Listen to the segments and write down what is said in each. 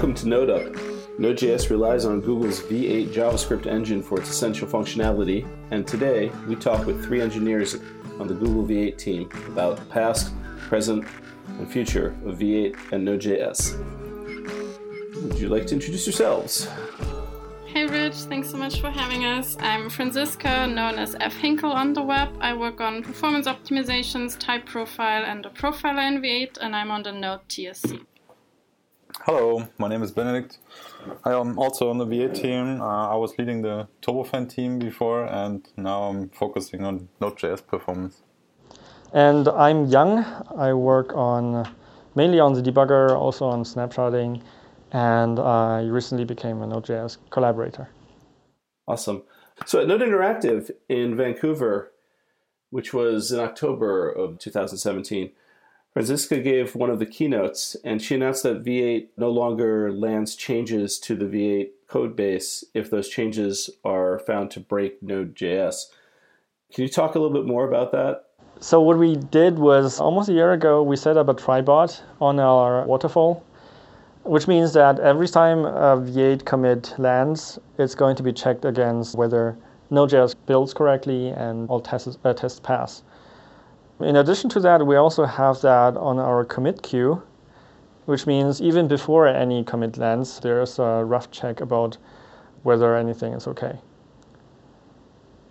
Welcome to NodeUp. Node.js relies on Google's V8 JavaScript engine for its essential functionality, and today we talk with three engineers on the Google V8 team about the past, present, and future of V8 and Node.js. Would you like to introduce yourselves? Hey Rich, thanks so much for having us. I'm Franziska, known as fhinkel on the web. I work on performance optimizations, type profile, and a profiler in V8, and I'm on the Node TSC. Hello, my name is Benedikt. I am also on the V8 team. Uh, I was leading the Turbofan team before, and now I'm focusing on Node.js performance. And I'm Yang. I work on mainly on the debugger, also on snapshotting, and I recently became a Node.js collaborator. Awesome. So at Node Interactive in Vancouver, which was in October of 2017, Franziska gave one of the keynotes, and she announced that V8 no longer lands changes to the V8 code base if those changes are found to break Node.js. Can you talk a little bit more about that? So what we did was almost a year ago, we set up a trybot on our waterfall, which means that every time a V8 commit lands, it's going to be checked against whether Node.js builds correctly and all tests, uh, tests pass. In addition to that, we also have that on our commit queue, which means even before any commit lands, there's a rough check about whether anything is okay.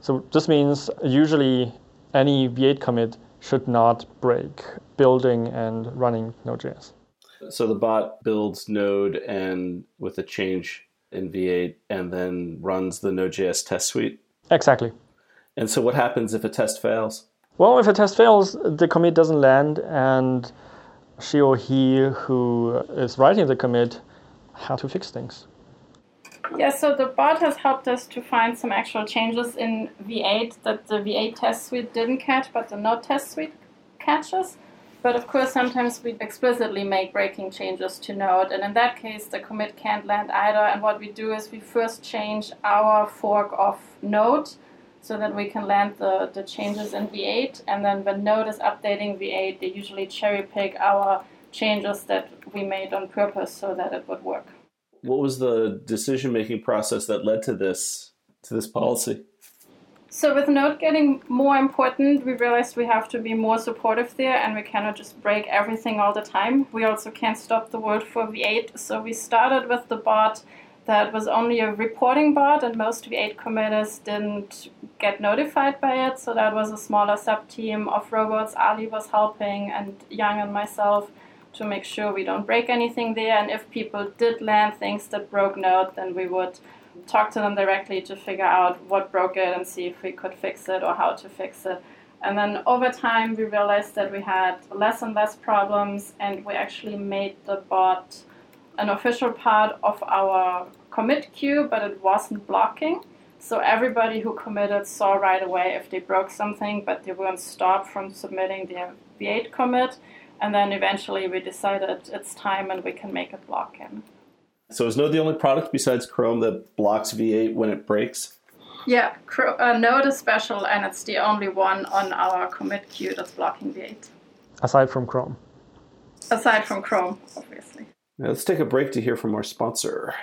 So this means usually any V8 commit should not break building and running Node.js. So the bot builds Node and with a change in V8 and then runs the Node.js test suite? Exactly. And so what happens if a test fails? Well, if a test fails, the commit doesn't land, and she or he who is writing the commit has to fix things. Yeah, so the bot has helped us to find some actual changes in V8 that the V8 test suite didn't catch, but the Node test suite catches. But of course, sometimes we explicitly make breaking changes to Node, and in that case, the commit can't land either. And what we do is we first change our fork of Node so that we can land the, the changes in V8. And then when Node is updating V8, they usually cherry pick our changes that we made on purpose so that it would work. What was the decision making process that led to this to this policy? So with Node getting more important, we realized we have to be more supportive there and we cannot just break everything all the time. We also can't stop the world for V8. So we started with the bot that was only a reporting bot, and most V8 committers didn't get notified by it. So that was a smaller sub team of robots. Ali was helping, and Yang and myself to make sure we don't break anything there. And if people did land things that broke Node, then we would talk to them directly to figure out what broke it and see if we could fix it or how to fix it. And then over time, we realized that we had less and less problems, and we actually made the bot an official part of our commit queue, but it wasn't blocking. So everybody who committed saw right away if they broke something, but they weren't stopped from submitting their V8 commit. And then eventually we decided it's time and we can make it block him. So is Node the only product besides Chrome that blocks V8 when it breaks? Yeah, uh, Node is special and it's the only one on our commit queue that's blocking V8. Aside from Chrome. Aside from Chrome, obviously. Now let's take a break to hear from our sponsor.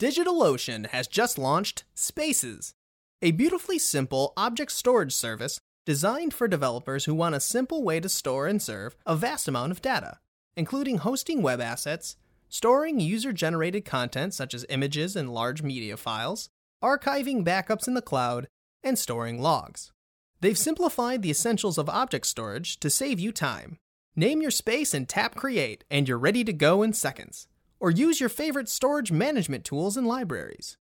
DigitalOcean has just launched Spaces, a beautifully simple object storage service designed for developers who want a simple way to store and serve a vast amount of data, including hosting web assets, storing user generated content such as images and large media files, archiving backups in the cloud, and storing logs. They've simplified the essentials of object storage to save you time. Name your space and tap Create, and you're ready to go in seconds or use your favorite storage management tools and libraries.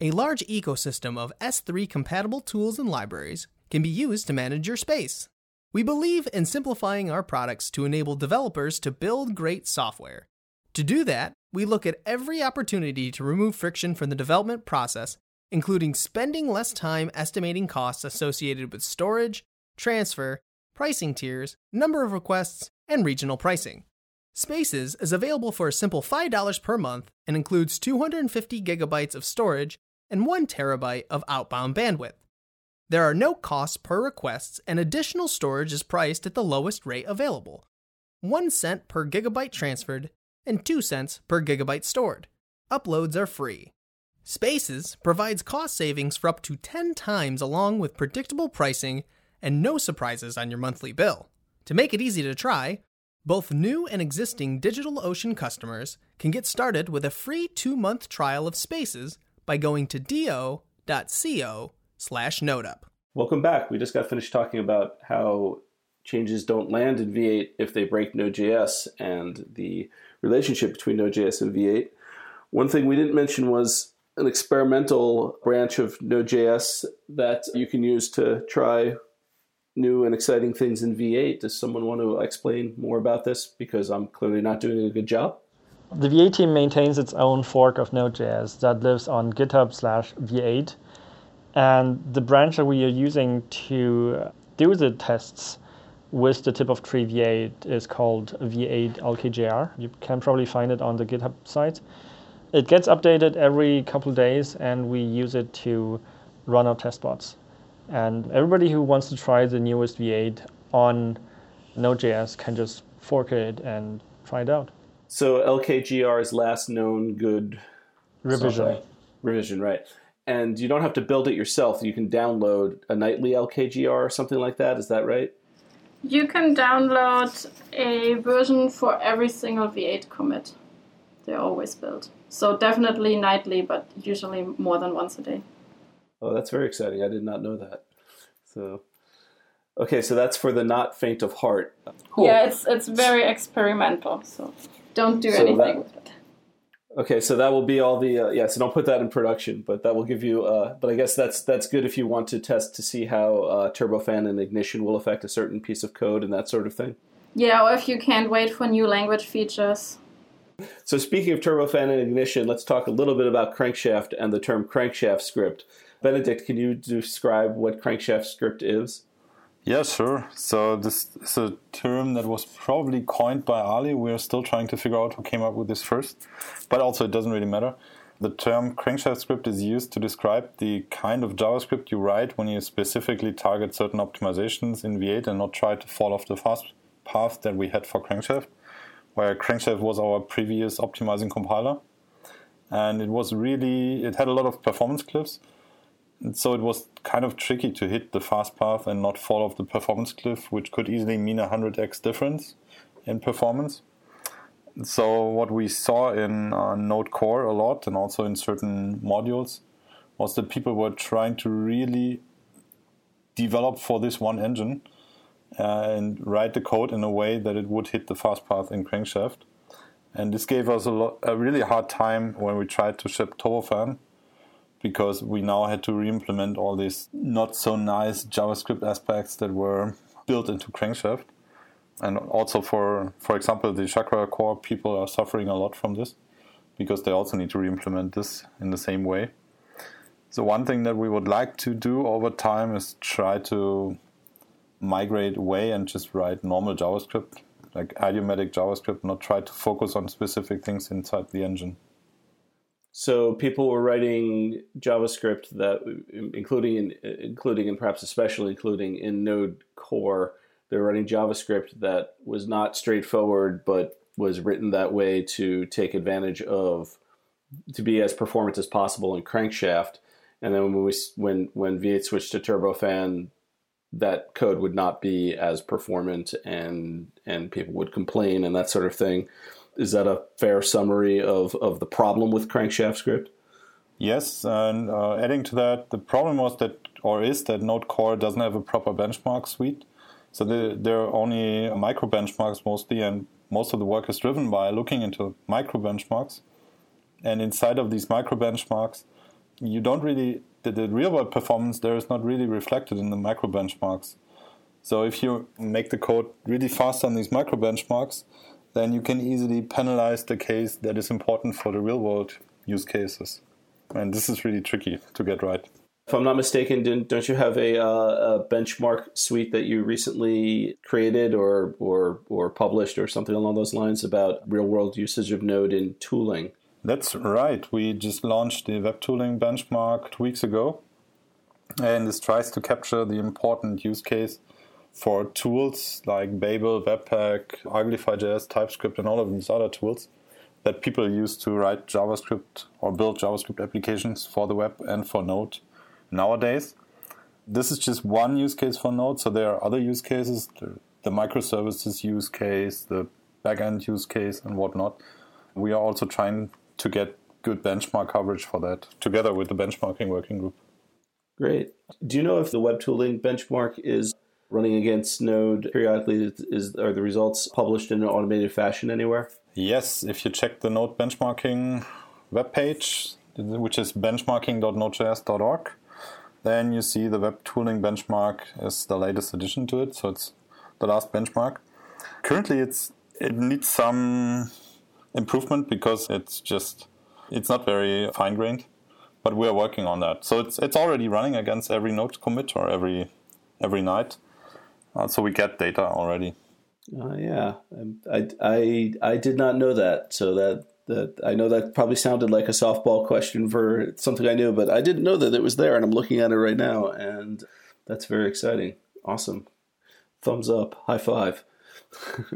A large ecosystem of S3 compatible tools and libraries can be used to manage your space. We believe in simplifying our products to enable developers to build great software. To do that, we look at every opportunity to remove friction from the development process, including spending less time estimating costs associated with storage, transfer, pricing tiers, number of requests, and regional pricing. Spaces is available for a simple $5 per month and includes 250 gigabytes of storage and 1 terabyte of outbound bandwidth. There are no costs per requests, and additional storage is priced at the lowest rate available 1 cent per gigabyte transferred and 2 cents per gigabyte stored. Uploads are free. Spaces provides cost savings for up to 10 times along with predictable pricing and no surprises on your monthly bill. To make it easy to try, both new and existing DigitalOcean customers can get started with a free 2-month trial of Spaces by going to do.co slash nodeup. Welcome back. We just got finished talking about how changes don't land in V8 if they break Node.js and the relationship between Node.js and V8. One thing we didn't mention was an experimental branch of Node.js that you can use to try new and exciting things in V8. Does someone want to explain more about this? Because I'm clearly not doing a good job. The V8 team maintains its own fork of Node.js that lives on GitHub slash V8. And the branch that we are using to do the tests with the tip of tree V8 is called V8 LKGR. You can probably find it on the GitHub site. It gets updated every couple days, and we use it to run our test bots. And everybody who wants to try the newest V8 on Node.js can just fork it and try it out. So LKGR's last known good Revision. software. Revision, right. And you don't have to build it yourself. You can download a nightly LKGR or something like that. Is that right? You can download a version for every single V8 commit. They're always built. So definitely nightly, but usually more than once a day. Oh, that's very exciting. I did not know that. So, okay, so that's for the not faint of heart. Cool. Yeah, it's it's very experimental. So don't do So anything that- with it. Okay, so that will be all the uh, yeah. So don't put that in production, but that will give you. Uh, but I guess that's that's good if you want to test to see how uh, turbofan and ignition will affect a certain piece of code and that sort of thing. Yeah, or if you can't wait for new language features. So speaking of turbofan and ignition, let's talk a little bit about crankshaft and the term crankshaft script. Benedikt, can you describe what crankshaft script is? Yeah, sure. So this is a term that was probably coined by Ali. We're still trying to figure out who came up with this first, but also it doesn't really matter. The term crankshaft script is used to describe the kind of JavaScript you write when you specifically target certain optimizations in V8 and not try to fall off the fast path that we had for crankshaft, where crankshaft was our previous optimizing compiler. And it was really, it had a lot of performance cliffs. And so it was kind of tricky to hit the fast path and not fall off the performance cliff, which could easily mean a 100x difference in performance. So what we saw in uh, Node Core a lot and also in certain modules was that people were trying to really develop for this one engine Uh, and write the code in a way that it would hit the fast path in Crankshaft. And this gave us a, a really hard time when we tried to ship Turbofan because we now had to re-implement all these not so nice JavaScript aspects that were built into Crankshaft. And also for, for example, the Chakra core people are suffering a lot from this because they also need to re-implement this in the same way. So one thing that we would like to do over time is try to migrate away and just write normal JavaScript, like idiomatic JavaScript, not try to focus on specific things inside the engine. So people were writing JavaScript that, including in, including and perhaps especially including in Node Core, they were writing JavaScript that was not straightforward, but was written that way to take advantage of, to be as performant as possible in Crankshaft. And then when we when when V8 switched to Turbofan, that code would not be as performant, and and people would complain and that sort of thing. Is that a fair summary of, of the problem with Crankshaft script? Yes, and uh, adding to that, the problem was that, or is that Node Core doesn't have a proper benchmark suite. So the, there are only micro benchmarks mostly, and most of the work is driven by looking into micro benchmarks. And inside of these micro benchmarks, you don't really, the, the real world performance there is not really reflected in the micro benchmarks. So if you make the code really fast on these micro benchmarks, then you can easily penalize the case that is important for the real world use cases. And this is really tricky to get right. If I'm not mistaken, don't you have a, uh, a benchmark suite that you recently created or, or, or published or something along those lines about real world usage of Node in tooling? That's right. We just launched the web tooling benchmark two weeks ago. And this tries to capture the important use case for tools like Babel, Webpack, Uglify.js, TypeScript, and all of these other tools. that people use to write JavaScript or build JavaScript applications for the web and for Node nowadays. This is just one use case for Node, so there are other use cases, the, the microservices use case, the backend use case, and whatnot. We are also trying to get good benchmark coverage for that, together with the benchmarking working group. Great. Do you know if the web tooling benchmark is running against Node periodically? Is are the results published in an automated fashion anywhere? Yes, if you check the Node benchmarking webpage, which is benchmarking.nodejs.org, then you see the web tooling benchmark is the latest addition to it, so it's the last benchmark. Currently, it's it needs some improvement because it's just it's not very fine grained, but we are working on that. So it's it's already running against every node commit or every every night, uh, so we get data already. Uh, yeah, I, I I did not know that. So that that I know that probably sounded like a softball question for something I knew, but I didn't know that it was there, and I'm looking at it right now, and that's very exciting. Awesome, thumbs up, high five.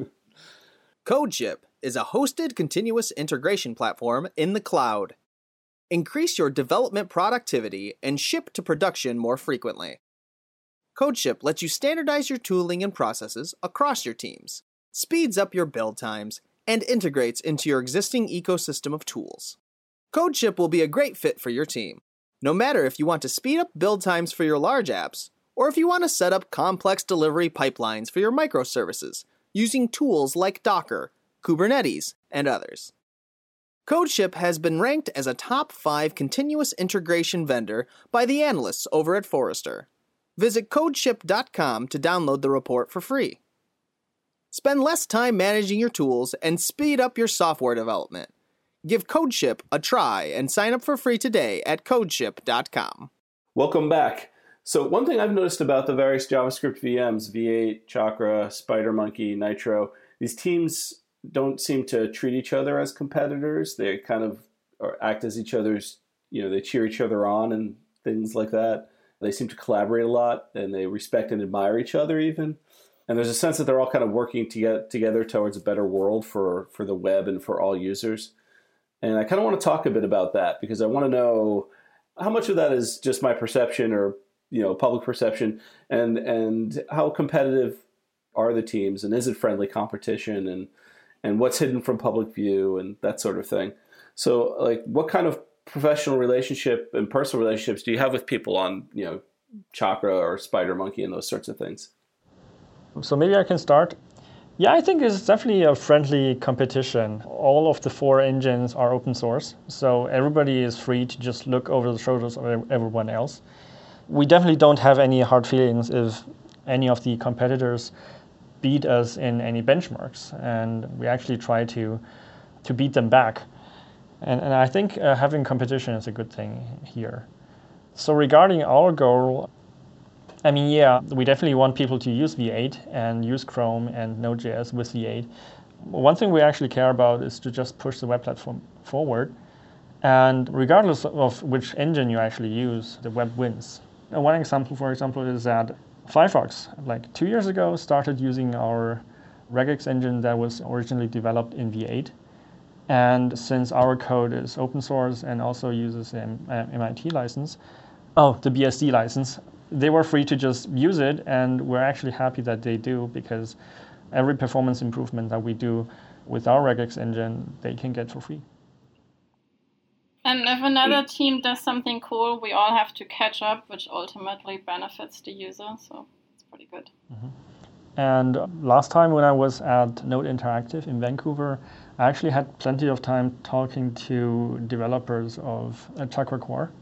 Code CodeShip is a hosted continuous integration platform in the cloud. Increase your development productivity and ship to production more frequently. CodeShip lets you standardize your tooling and processes across your teams, speeds up your build times, and integrates into your existing ecosystem of tools. CodeShip will be a great fit for your team, no matter if you want to speed up build times for your large apps, or if you want to set up complex delivery pipelines for your microservices using tools like Docker, Kubernetes, and others. CodeShip has been ranked as a top 5 continuous integration vendor by the analysts over at Forrester. Visit codeship.com to download the report for free. Spend less time managing your tools and speed up your software development. Give CodeShip a try and sign up for free today at codeship.com. Welcome back. So one thing I've noticed about the various JavaScript VMs, V8, Chakra, SpiderMonkey, Nitro, these teams don't seem to treat each other as competitors. They kind of act as each other's, you know, they cheer each other on and things like that. They seem to collaborate a lot and they respect and admire each other even. And there's a sense that they're all kind of working to get together towards a better world for, for the web and for all users. And I kind of want to talk a bit about that because I want to know how much of that is just my perception or you know public perception and and how competitive are the teams and is it friendly competition and and what's hidden from public view and that sort of thing. So like what kind of professional relationship and personal relationships do you have with people on, you know, Chakra or spider monkey and those sorts of things? So maybe I can start. Yeah, I think it's definitely a friendly competition. All of the four engines are open source, so everybody is free to just look over the shoulders of everyone else. We definitely don't have any hard feelings if any of the competitors beat us in any benchmarks, and we actually try to to beat them back. And, and I think uh, having competition is a good thing here. So regarding our goal, I mean, yeah, we definitely want people to use V8 and use Chrome and Node.js with V8. One thing we actually care about is to just push the web platform forward. And regardless of which engine you actually use, the web wins. One example, for example, is that Firefox, like two years ago, started using our regex engine that was originally developed in V8. And since our code is open source and also uses an uh, MIT license, oh, the BSD license, they were free to just use it. And we're actually happy that they do because every performance improvement that we do with our regex engine, they can get for free. And if another team does something cool, we all have to catch up, which ultimately benefits the user. So it's pretty good. Mm-hmm. And last time when I was at Node Interactive in Vancouver, I actually had plenty of time talking to developers of Chakra Core.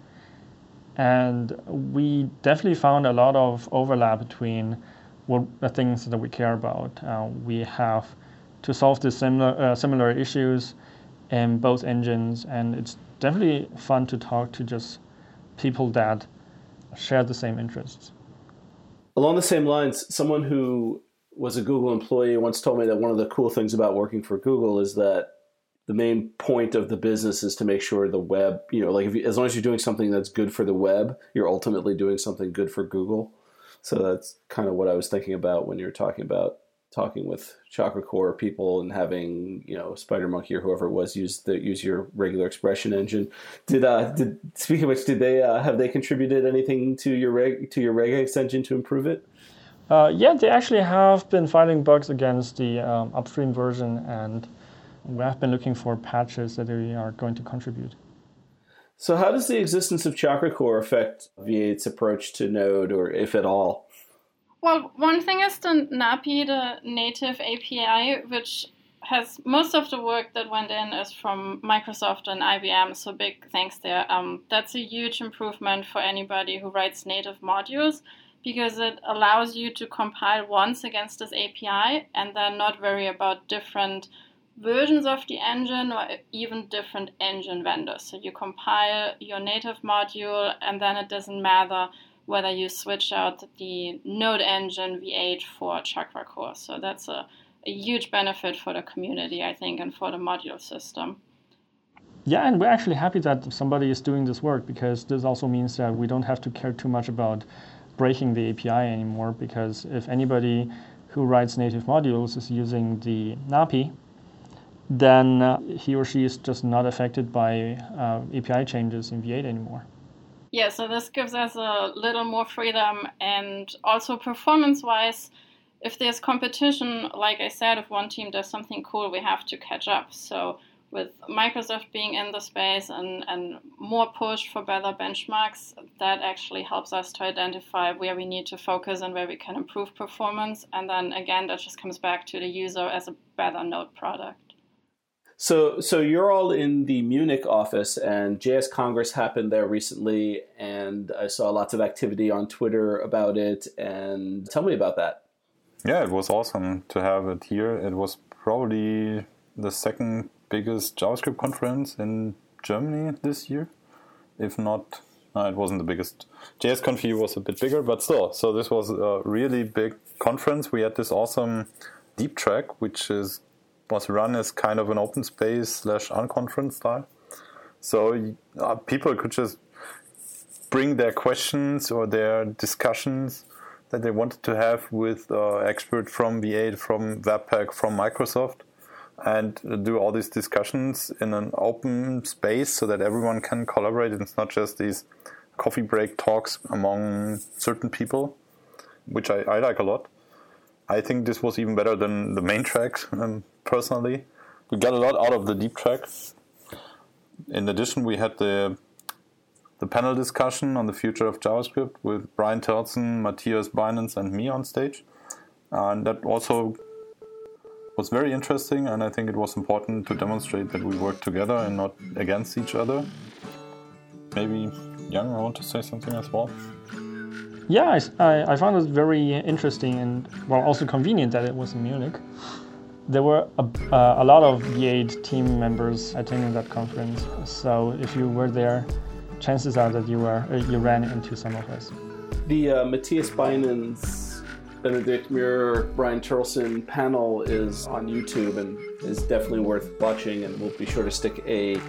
And we definitely found a lot of overlap between what the things that we care about. Uh, we have to solve the similar uh, similar issues in both engines, and it's definitely fun to talk to just people that share the same interests. Along the same lines, someone who was a Google employee once told me that one of the cool things about working for Google is that the main point of the business is to make sure the web, you know, like you, as long as you're doing something that's good for the web, you're ultimately doing something good for Google. So that's kind of what I was thinking about when you were talking about talking with Chakra Core people and having you know SpiderMonkey or whoever it was use the use your regular expression engine. Did uh did speaking of which, did they uh, have they contributed anything to your reg to your regex engine to improve it? Uh, yeah, they actually have been finding bugs against the um, upstream version, and we have been looking for patches that they are going to contribute. So, how does the existence of Chakra Core affect V8's approach to Node, or if at all? Well, one thing is the NAPI, the native API, which has most of the work that went in is from Microsoft and IBM. So big thanks there. Um, that's a huge improvement for anybody who writes native modules because it allows you to compile once against this API and then not worry about different versions of the engine or even different engine vendors. So you compile your native module and then it doesn't matter whether you switch out the Node engine V8 for Chakra Core. So that's a, a huge benefit for the community, I think, and for the module system. Yeah, and we're actually happy that somebody is doing this work because this also means that we don't have to care too much about breaking the API anymore because if anybody who writes native modules is using the NAPI, then uh, he or she is just not affected by uh, API changes in V8 anymore. Yeah, so this gives us a little more freedom and also performance wise, if there's competition, like I said, if one team does something cool, we have to catch up. So with Microsoft being in the space and, and more push for better benchmarks, that actually helps us to identify where we need to focus and where we can improve performance. And then again, that just comes back to the user as a better node product. So, so you're all in the Munich office, and JSKongress happened there recently, and I saw lots of activity on Twitter about it. And tell me about that. Yeah, it was awesome to have it here. It was probably the second biggest JavaScript conference in Germany this year, if not. No, it wasn't the biggest. JSConf was a bit bigger, but still. So this was a really big conference. We had this awesome deep track, which is was run as kind of an open space slash unconference style. So uh, people could just bring their questions or their discussions that they wanted to have with uh, expert from V8, from Webpack, from Microsoft, and do all these discussions in an open space so that everyone can collaborate. It's not just these coffee break talks among certain people, which I, I like a lot. I think this was even better than the main track, um, personally. We got a lot out of the deep track. In addition, we had the the panel discussion on the future of JavaScript with Brian Terlson, Mathias Bynens, and me on stage. And that also was very interesting, and I think it was important to demonstrate that we work together and not against each other. Maybe Yang, I want to say something as well. Yeah, I, I found it very interesting and well also convenient that it was in Munich. There were a, uh, a lot of V8 team members attending that conference, so if you were there, chances are that you were uh, you ran into some of us. The uh, Mathias Bynens, Benedikt Meurer, Brian Terlson panel is on YouTube and is definitely worth watching, and we'll be sure to stick a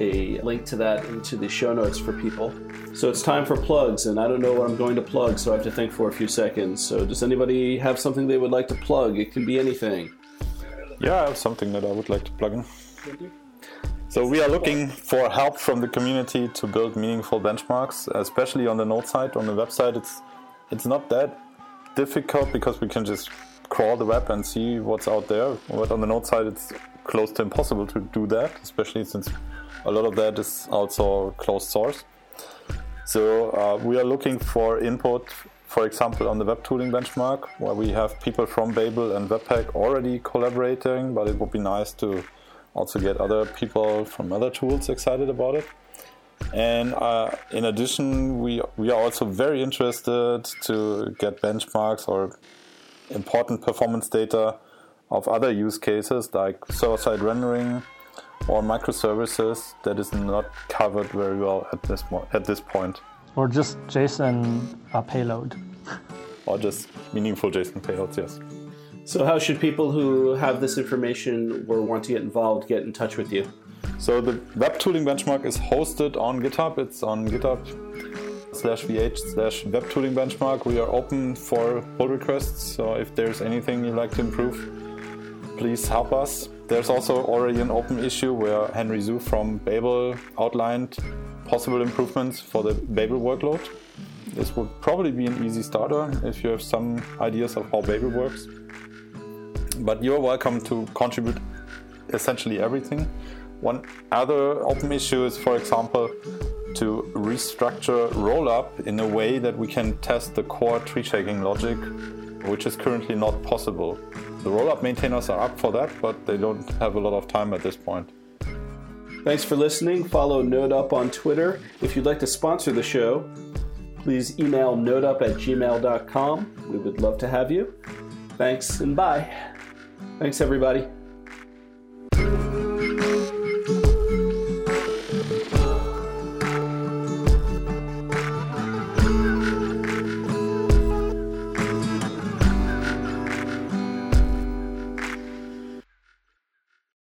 a link to that into the show notes for people. So it's time for plugs, and I don't know what I'm going to plug, so I have to think for a few seconds. So does anybody have something they would like to plug? It can be anything. Yeah, I have something that I would like to plug in. So we are looking for help from the community to build meaningful benchmarks, especially on the node side. On the website, it's it's not that difficult because we can just crawl the web and see what's out there. But on the node side, it's close to impossible to do that, especially since a lot of that is also closed source. So uh, we are looking for input, for example, on the web tooling benchmark, where we have people from Babel and Webpack already collaborating, but it would be nice to also get other people from other tools excited about it. And uh, in addition, we, we are also very interested to get benchmarks or important performance data of other use cases like server-side rendering, or microservices that is not covered very well at this at this point. Or just JSON uh, payload. or just meaningful JSON payloads, yes. So, how should people who have this information or want to get involved get in touch with you? So, the web tooling benchmark is hosted on GitHub. It's on GitHub slash v8 slash web tooling benchmark. We are open for pull requests, so if there's anything you'd like to improve, please help us. There's also already an open issue where Henry Zhu from Babel outlined possible improvements for the Babel workload. This would probably be an easy starter if you have some ideas of how Babel works. But you're welcome to contribute essentially everything. One other open issue is, for example, to restructure rollup in a way that we can test the core tree shaking logic, which is currently not possible. The rollup maintainers are up for that, but they don't have a lot of time at this point. Thanks for listening. Follow NodeUp on Twitter. If you'd like to sponsor the show, please email nodeup at gmail.com. We would love to have you. Thanks and bye. Thanks, everybody.